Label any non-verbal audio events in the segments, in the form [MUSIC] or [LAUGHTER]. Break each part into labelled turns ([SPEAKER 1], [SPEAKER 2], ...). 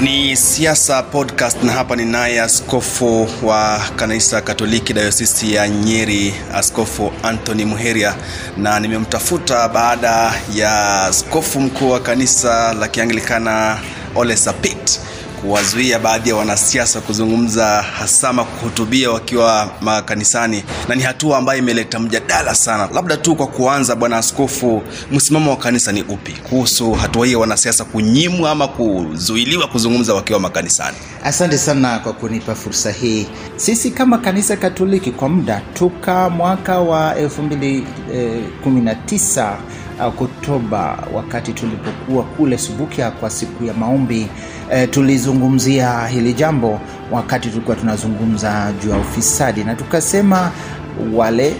[SPEAKER 1] Ni Siasa Podcast na hapa ninaye askofu wa kanisa Katoliki dayosisi ya Nyeri, Askofu Anthony Muheria, na nimemtafuta baada ya askofu mkuu wa kanisa la Kianglikana Ole Sapit kuwazuia baadhi ya wanasiasa kuzungumza hasama kuhutubia wakiwa makanisani, na ni hatua ambayo imeleta mjadala sana. Labda tu kwa kuanza, bwana askofu, msimamo wa kanisa ni upi kuhusu hatua hii ya wanasiasa kunyimwa ama kuzuiliwa kuzungumza wakiwa makanisani?
[SPEAKER 2] Asante sana kwa kunipa fursa hii. Sisi kama kanisa Katoliki kwa muda toka mwaka wa 2019 Oktoba, wakati tulipokuwa kule Subukia kwa siku ya maombi e, tulizungumzia hili jambo wakati tulikuwa tunazungumza juu ya ufisadi, na tukasema wale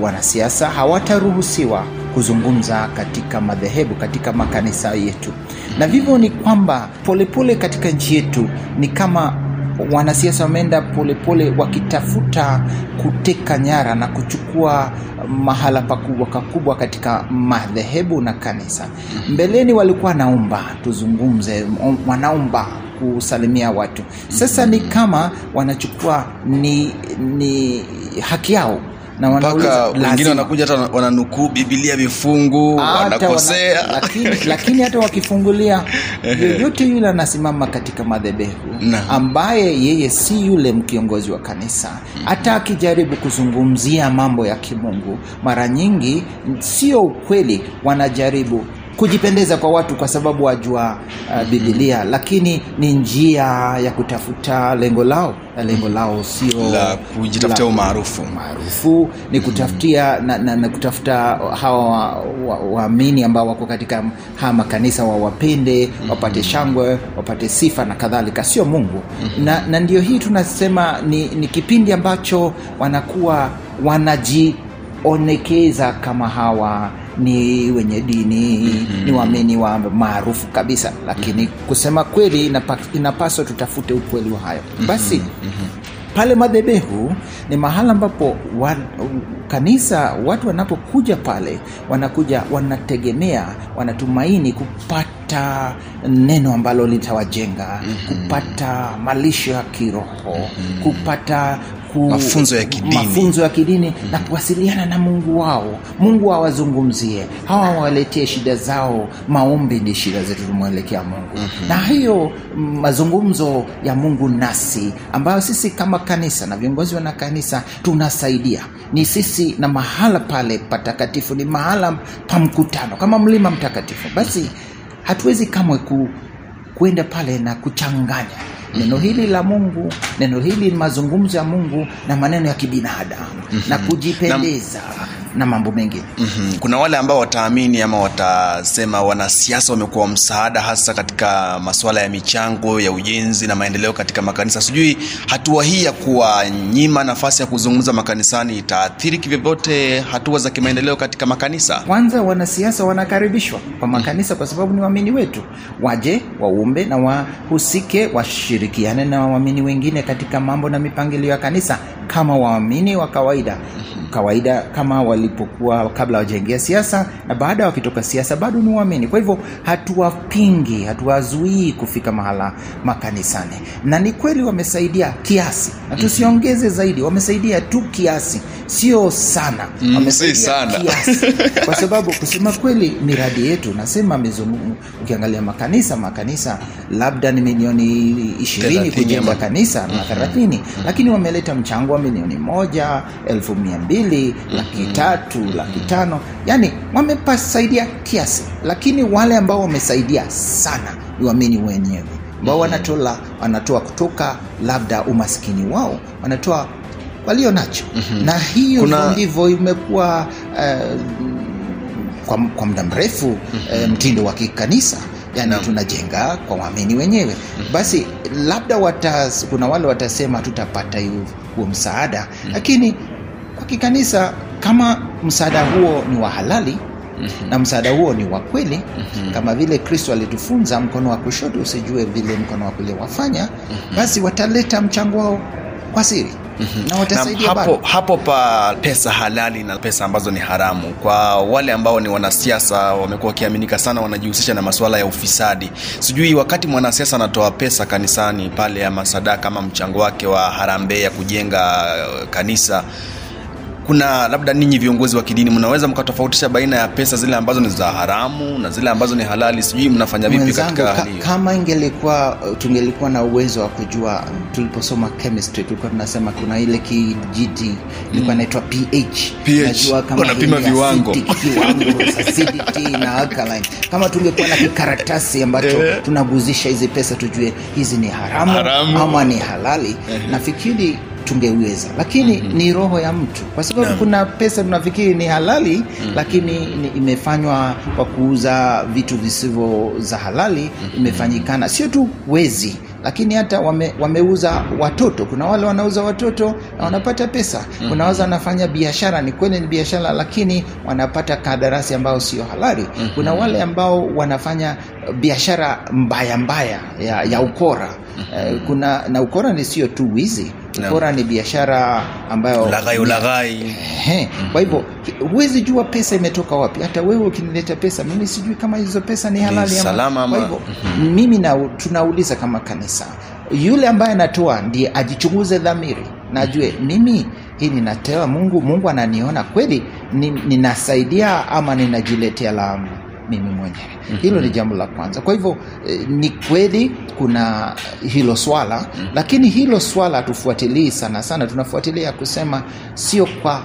[SPEAKER 2] wanasiasa hawataruhusiwa kuzungumza katika madhehebu katika makanisa yetu, na vivyo ni kwamba polepole katika nchi yetu ni kama wanasiasa wameenda polepole wakitafuta kuteka nyara na kuchukua mahala pakubwa kakubwa katika madhehebu na kanisa. Mbeleni walikuwa naomba tuzungumze, wanaomba kusalimia watu. Sasa ni kama wanachukua ni, ni haki yao
[SPEAKER 1] mpaka wengine wanakuja hata wananukuu bibilia vifungu,
[SPEAKER 2] Hata
[SPEAKER 1] wanakosea
[SPEAKER 2] wana- lakini, [LAUGHS] lakini hata wakifungulia [LAUGHS] yoyote yule anasimama katika
[SPEAKER 1] madhebehu
[SPEAKER 2] ambaye yeye si yule mkiongozi wa kanisa hata akijaribu kuzungumzia mambo ya kimungu mara nyingi sio ukweli wanajaribu kujipendeza kwa watu kwa sababu wajua uh, bibilia lakini ni njia ya kutafuta lengo lao lengo lao sio
[SPEAKER 1] La kujitafutia umaarufu.
[SPEAKER 2] maarufu ni kutafutia na, na, na kutafuta hawa waamini wa, wa ambao wako katika haya makanisa wawapende wapate shangwe wapate sifa na kadhalika. Sio mungu. Na, na ndio hii tunasema ni, ni kipindi ambacho wanakuwa wanajionekeza kama hawa ni wenye dini mm-hmm. ni waamini wa maarufu kabisa lakini kusema kweli inapa, inapaswa tutafute ukweli wa hayo basi mm-hmm pale madhebehu ni mahala ambapo wa, kanisa watu wanapokuja pale wanakuja wanategemea wanatumaini kupata neno ambalo litawajenga mm-hmm. kupata malisho ya kiroho mm-hmm. kupata ku,
[SPEAKER 1] Mafunzo ya kidini.
[SPEAKER 2] mafunzo ya kidini mm-hmm. na kuwasiliana na mungu wao. Mungu awazungumzie. Hawa waletee shida zao. Maombi ndi shida zetu tumwelekea mungu. Mm-hmm. na hiyo mm, mazungumzo ya mungu nasi ambayo sisi kama kanisa na viongozi wana kanisa tunasaidia. Ni sisi na mahala pale patakatifu ni mahala pa mkutano. Kama mlima mtakatifu. Basi hatuwezi kamwe ku, kuenda pale na kuchanganya neno hili la mungu neno hili ni mazungumzo ya mungu na maneno ya kibinadamu mm-hmm. na kujipendeza na, na mambo mengine.
[SPEAKER 1] Mm-hmm. kuna wale ambao wataamini ama watasema wanasiasa wamekuwa msaada hasa katika masuala ya michango ya ujenzi na maendeleo katika makanisa. Sijui hatua hii ya kuwanyima nafasi ya kuzungumza makanisani itaathiri kivyovyote hatua za kimaendeleo katika makanisa?
[SPEAKER 2] Kwanza wanasiasa wanakaribishwa kwa makanisa kwa sababu ni waamini wetu. Waje waumbe na wahusike washirikiane na waamini wengine katika mambo na mipangilio ya kanisa kama waamini wa kawaida kawaida kama walipokuwa kabla wajaingia siasa na baada ya wakitoka siasa bado ni waamini. Kwa hivyo hatuwapingi hatuwazuii kufika mahala makanisani. Na ni kweli wamesaidia kiasi na tusiongeze zaidi wamesaidia tu kiasi sio sana.
[SPEAKER 1] Mm,
[SPEAKER 2] wamesaidia
[SPEAKER 1] sana.
[SPEAKER 2] kiasi. [LAUGHS] Kwa sababu kusema kweli miradi yetu nasema mizungu ukiangalia makanisa makanisa labda ni milioni ishirini kujenga kanisa na thelathini. Lakini wameleta mchango wa milioni moja elfu mia mbili laki tatu laki tano. Yani wamepasaidia kiasi. Lakini wale ambao wamesaidia sana ni waamini wenyewe. Ambao wanatola wanatoa kutoka labda umaskini wao. Wanatoa walio nacho. Mm-hmm. na hiyo
[SPEAKER 1] Kuna-
[SPEAKER 2] ndivyo imekuwa uh, kwa, kwa muda mrefu uh, mtindo wa kikanisa. Yani
[SPEAKER 1] no.
[SPEAKER 2] tunajenga kwa waamini wenyewe. Basi labda watas, kuna wale watasema tutapata huo msaada. Lakini kwa kikanisa kama msaada huo ni wa halali na msaada huo ni wa kweli kama vile kristo alitufunza mkono wa kushoto usijue vile mkono wa kulia wafanya basi wataleta mchango wao kwa siri na
[SPEAKER 1] na
[SPEAKER 2] watasaidia
[SPEAKER 1] hapo,
[SPEAKER 2] bado.
[SPEAKER 1] hapo pa pesa halali na pesa ambazo ni haramu kwa wale ambao ni wanasiasa wamekuwa wakiaminika sana wanajihusisha na masuala ya ufisadi. Sijui wakati mwanasiasa anatoa pesa kanisani pale ama sadaka ama mchango wake wa harambee ya kujenga uh, kanisa kuna labda ninyi viongozi wa kidini mnaweza mkatofautisha baina ya pesa zile ambazo ni za haramu na zile ambazo ni halali? Sijui mnafanya vipi katika
[SPEAKER 2] ka, kama ingelikuwa tungelikuwa na uwezo wa kujua tuliposoma chemistry tulikuwa tunasema kuna ile kijiti ilikuwa inaitwa ph
[SPEAKER 1] pH.
[SPEAKER 2] Najua kama
[SPEAKER 1] Wanapima viwango. [LAUGHS]
[SPEAKER 2] acidity na alkaline. Kama tungekuwa na kikaratasi ambacho tunaguzisha hizi pesa tujue hizi ni haramu,
[SPEAKER 1] Haramu.
[SPEAKER 2] ama ni halali. Nafikiri tungeweza. Lakini ni roho ya mtu. Kwa sababu kuna pesa tunafikiri ni halali lakini ni imefanywa kwa kuuza vitu visivyo za halali imefanyikana. Sio tu wezi lakini hata wame, wameuza watoto. Kuna wale wanauza watoto na wanapata pesa. Kuna wale wanafanya biashara. Ni kweli ni biashara lakini wanapata kadarasi ambayo sio halali. Kuna wale ambao wanafanya biashara mbaya mbaya ya, ya ukora. Eh, kuna na ukora ni sio tu wizi Ukora ni biashara ambayo
[SPEAKER 1] ulaghai ulaghai
[SPEAKER 2] Ehe, kwa hivyo huwezi jua pesa imetoka wapi. Hata wewe ukinileta pesa mimi sijui kama hizo pesa ni halali ama-
[SPEAKER 1] salama
[SPEAKER 2] kwa hivyo mimi na tunauliza kama kanisa. Yule ambaye anatoa ndiye ajichunguze dhamiri. Na ajue mimi hii ninatoa mungu mungu ananiona kweli ninasaidia ama ninajiletea laana mimi mwenyewe. Hilo ni jambo la kwanza. Kwa hivyo eh, ni kweli kuna hilo swala lakini hilo swala hatufuatilii sana sana. Tunafuatilia kusema sio kwa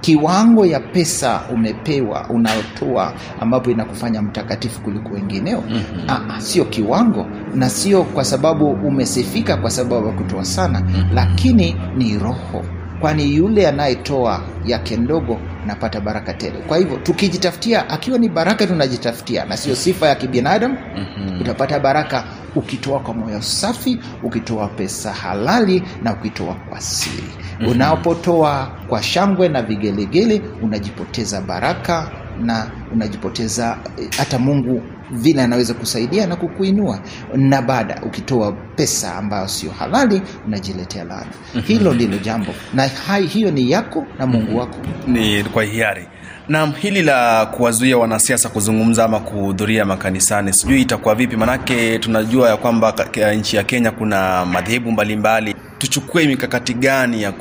[SPEAKER 2] kiwango ya pesa umepewa unaotoa ambapo inakufanya mtakatifu kuliko wengineo mm-hmm. sio kiwango na sio kwa sababu umesifika kwa sababu ya kutoa sana. Mm-hmm. lakini ni roho kwani yule anayetoa yake ndogo napata baraka tele kwa hivyo tukijitafutia akiwa ni baraka tunajitafutia na sio sifa ya kibinadamu mm-hmm. utapata baraka ukitoa kwa moyo safi ukitoa pesa halali na ukitoa kwa siri mm-hmm. unapotoa kwa shangwe na vigelegele unajipoteza baraka na unajipoteza eh, hata mungu vile anaweza kusaidia na kukuinua na baada ukitoa pesa ambayo sio halali unajiletea laana. Hilo ndilo jambo. Na hai hiyo ni yako na mungu wako.
[SPEAKER 1] Ni kwa hiari. Nam hili la kuwazuia wanasiasa kuzungumza ama kuhudhuria makanisani sijui itakuwa vipi? Manake tunajua ya kwamba nchi ya kenya kuna madhehebu mbalimbali. Tuchukue mikakati gani ya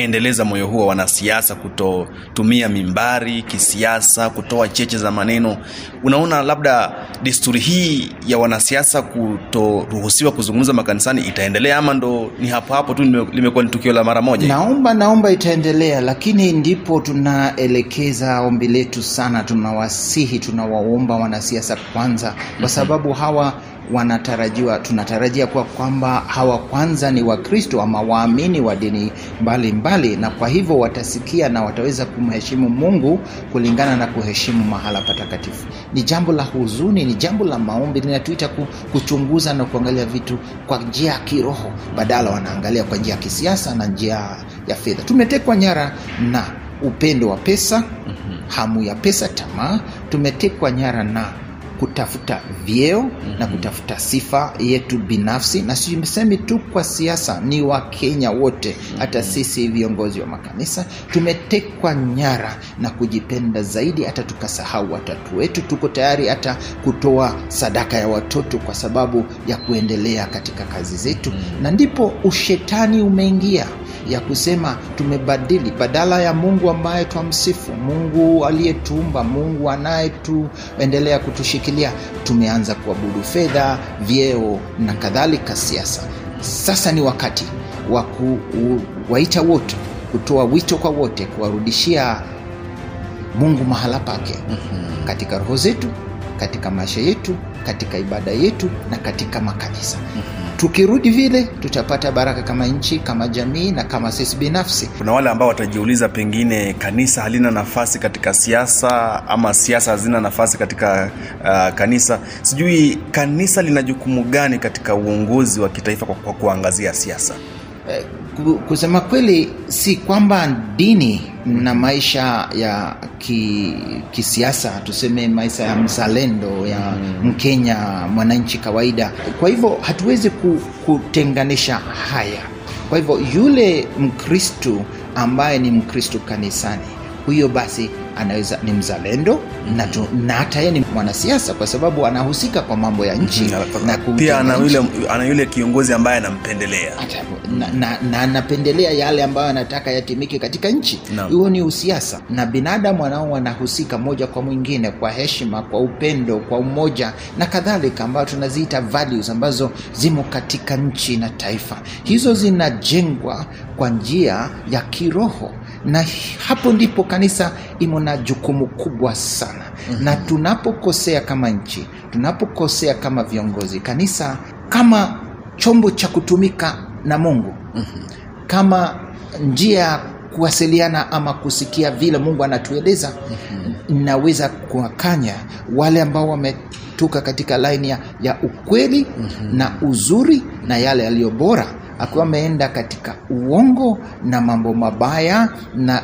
[SPEAKER 1] kuendeleza moyo huo wa wanasiasa kutotumia mimbari kisiasa kutoa cheche za maneno. Unaona labda desturi hii ya wanasiasa kutoruhusiwa kuzungumza makanisani itaendelea ama ndo ni hapo hapo tu limekuwa ni tukio la mara moja?
[SPEAKER 2] Naomba naomba itaendelea lakini ndipo tunaelekeza ombi letu sana. Tunawasihi tunawaomba wanasiasa kwanza kwa sababu hawa wanatarajiwa tunatarajia kuwa kwamba hawa kwanza ni wakristo ama waamini wa dini mbalimbali mbali, na kwa hivyo watasikia na wataweza kumheshimu mungu kulingana na kuheshimu mahala patakatifu. Ni jambo la huzuni ni jambo la maombi linatuita kuchunguza na kuangalia vitu kwa njia ya kiroho badala wanaangalia kwa njia ya kisiasa na njia ya fedha. Tumetekwa nyara na upendo wa pesa hamu ya pesa tamaa. Tumetekwa nyara na kutafuta vyeo mm-hmm. na kutafuta sifa yetu binafsi na sisemi tu kwa siasa ni wakenya wote mm-hmm. hata sisi viongozi wa makanisa tumetekwa nyara na kujipenda zaidi hata tukasahau watatu wetu tuko tayari hata kutoa sadaka ya watoto kwa sababu ya kuendelea katika kazi zetu mm-hmm. na ndipo ushetani umeingia ya kusema tumebadili badala ya mungu ambaye twamsifu mungu aliyetuumba mungu anayetuendelea kutushikilia tumeanza kuabudu fedha vyeo na kadhalika siasa sasa ni wakati wa kuwaita wote kutoa wito kwa wote kuwarudishia mungu mahala pake mm-hmm. katika roho zetu katika maisha yetu katika ibada yetu na katika makanisa. Tukirudi vile tutapata baraka kama nchi kama jamii na kama sisi binafsi.
[SPEAKER 1] Kuna wale ambao watajiuliza pengine kanisa halina nafasi katika siasa ama siasa hazina nafasi katika uh, kanisa. Sijui kanisa lina jukumu gani katika uongozi wa kitaifa kwa, kwa kuangazia siasa?
[SPEAKER 2] Eh, kusema kweli si kwamba dini na maisha ya ki, kisiasa tuseme maisha ya mzalendo ya mkenya mwananchi kawaida. Kwa hivyo hatuwezi kutenganisha haya. Kwa hivyo yule mkristu ambaye ni mkristu kanisani huyo basi anaweza ni mzalendo na, hata yeye ni mwanasiasa kwa sababu anahusika kwa mambo ya nchi na
[SPEAKER 1] pia ana yule, ana yule kiongozi ambaye anampendelea.
[SPEAKER 2] Na, na, na anapendelea yale ambayo anataka yatimike katika nchi. Huo ni usiasa. Na binadamu wanao wanahusika moja kwa mwingine kwa heshima kwa upendo kwa umoja na kadhalika ambayo tunaziita values ambazo zimo katika nchi na taifa. Hizo zinajengwa kwa njia ya kiroho na hapo ndipo kanisa imo na jukumu kubwa sana mm-hmm. na tunapokosea kama nchi tunapokosea kama viongozi kanisa kama chombo cha kutumika na mungu mm-hmm. kama njia ya kuwasiliana ama kusikia vile mungu anatueleza mm-hmm. naweza kuwakanya wale ambao wametoka katika laini ya, ukweli mm-hmm. na uzuri na yale yaliyo bora akiwa ameenda katika uongo na mambo mabaya na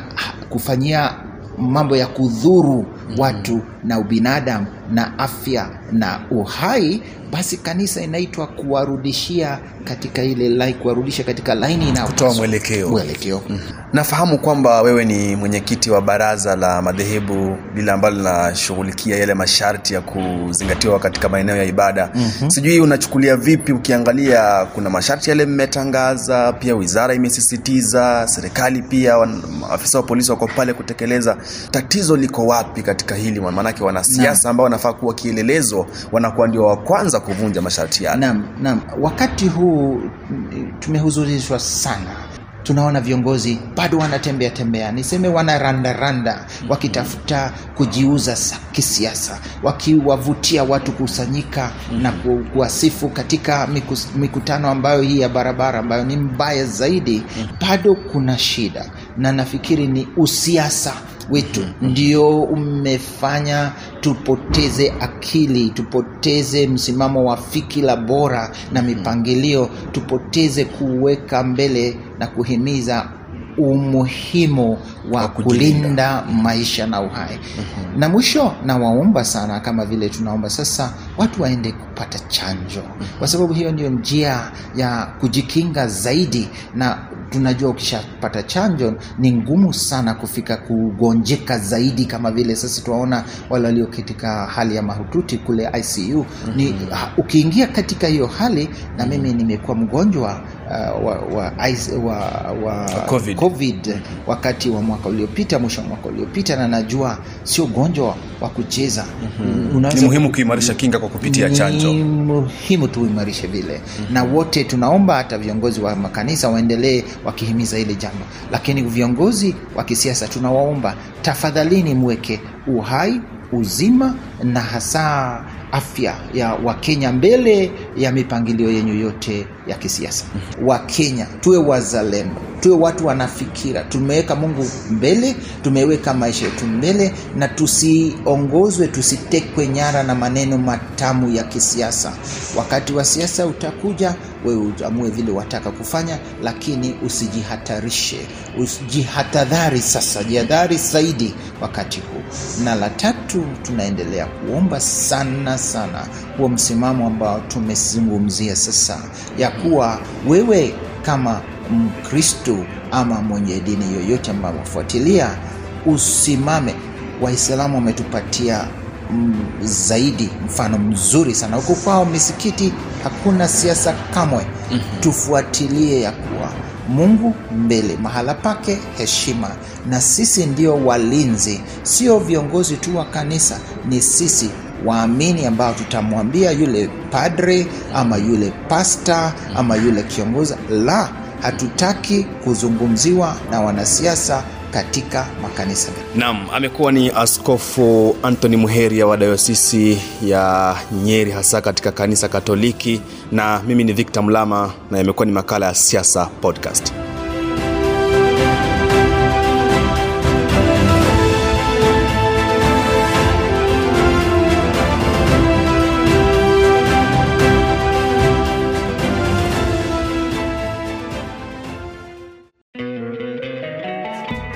[SPEAKER 2] kufanyia mambo ya kudhuru watu na ubinadamu na afya na uhai basi kanisa inaitwa kuwarudishia katika ile like, kuwarudisha katika laini
[SPEAKER 1] kutoa mwelekeo,
[SPEAKER 2] mwelekeo. Mm.
[SPEAKER 1] nafahamu kwamba wewe ni mwenyekiti wa baraza la madhehebu lile ambalo linashughulikia yale masharti ya kuzingatiwa katika maeneo ya ibada. Mm-hmm. sijui unachukulia vipi ukiangalia kuna masharti yale mmetangaza pia wizara imesisitiza serikali pia maafisa wa polisi wako pale kutekeleza. Tatizo liko wapi katika hili maanake wanasiasa ambao wanafaa kuwa kielelezo wanakuwa ndio wa kwanza kuvunja masharti yale.
[SPEAKER 2] Naam naam. Wakati huu mm, tumehuzurishwa sana. Tunaona viongozi bado wanatembea tembea. Niseme wanarandaranda wakitafuta kujiuza kisiasa wakiwavutia watu kusanyika na kuwasifu katika mikutano ambayo hii ya barabara ambayo ni mbaya zaidi. Bado kuna shida na nafikiri ni usiasa wetu. Ndio umefanya tupoteze akili tupoteze msimamo wa fikira bora na mipangilio tupoteze kuweka mbele na kuhimiza umuhimu wa kulinda maisha na uhai mm-hmm. na mwisho nawaomba sana kama vile tunaomba sasa watu waende kupata chanjo mm-hmm. kwa sababu hiyo ndio njia ya kujikinga zaidi na tunajua ukishapata chanjo ni ngumu sana kufika kugonjeka zaidi kama vile sasa tunaona wale walio katika hali ya mahututi kule icu mm-hmm. ni ukiingia katika hiyo hali na mimi nimekuwa mgonjwa uh, wa, wa, ice- wa, wa
[SPEAKER 1] COVID.
[SPEAKER 2] covid wakati wa mwaka uliopita mwisho wa mwaka uliopita na najua sio ugonjwa wa kucheza mm-hmm.
[SPEAKER 1] ni muhimu kuimarisha kinga kwa kupitia chanjo
[SPEAKER 2] ni muhimu tuimarishe vile mm-hmm. na wote tunaomba hata viongozi wa makanisa waendelee wakihimiza hili jambo lakini viongozi wa kisiasa tunawaomba tafadhalini mweke uhai uzima na hasa afya ya wakenya mbele ya mipangilio yenyu yote ya kisiasa. Wakenya tuwe wazalendo tuwe watu wanafikira. Tumeweka mungu mbele tumeweka maisha yetu mbele na tusiongozwe tusitekwe nyara na maneno matamu ya kisiasa. Wakati wa siasa utakuja wewe uamue vile wataka kufanya lakini usijihatarishe. Usijihatadhari sasa jihadhari zaidi wakati huu. Na la tatu tunaendelea kuomba sana sana huo msimamo ambao tumezungumzia sasa. Ya kuwa wewe kama mkristu ama mwenye dini yoyote ambayo wafuatilia usimame. Waislamu wametupatia mm, zaidi mfano mzuri sana. Huko kwao misikiti hakuna siasa kamwe. Mm-hmm. tufuatilie ya kuwa mungu mbele mahala pake heshima. Na sisi ndio walinzi sio viongozi tu wa kanisa ni sisi waamini ambao tutamwambia yule padre ama yule pasta ama yule kiongozi. La hatutaki kuzungumziwa na wanasiasa katika makanisa.
[SPEAKER 1] Naam, amekuwa ni Askofu Anthony Muheria wa dayosisi ya Nyeri, hasa katika kanisa Katoliki, na mimi ni Victor Mlama na imekuwa ni makala ya Siasa Podcast.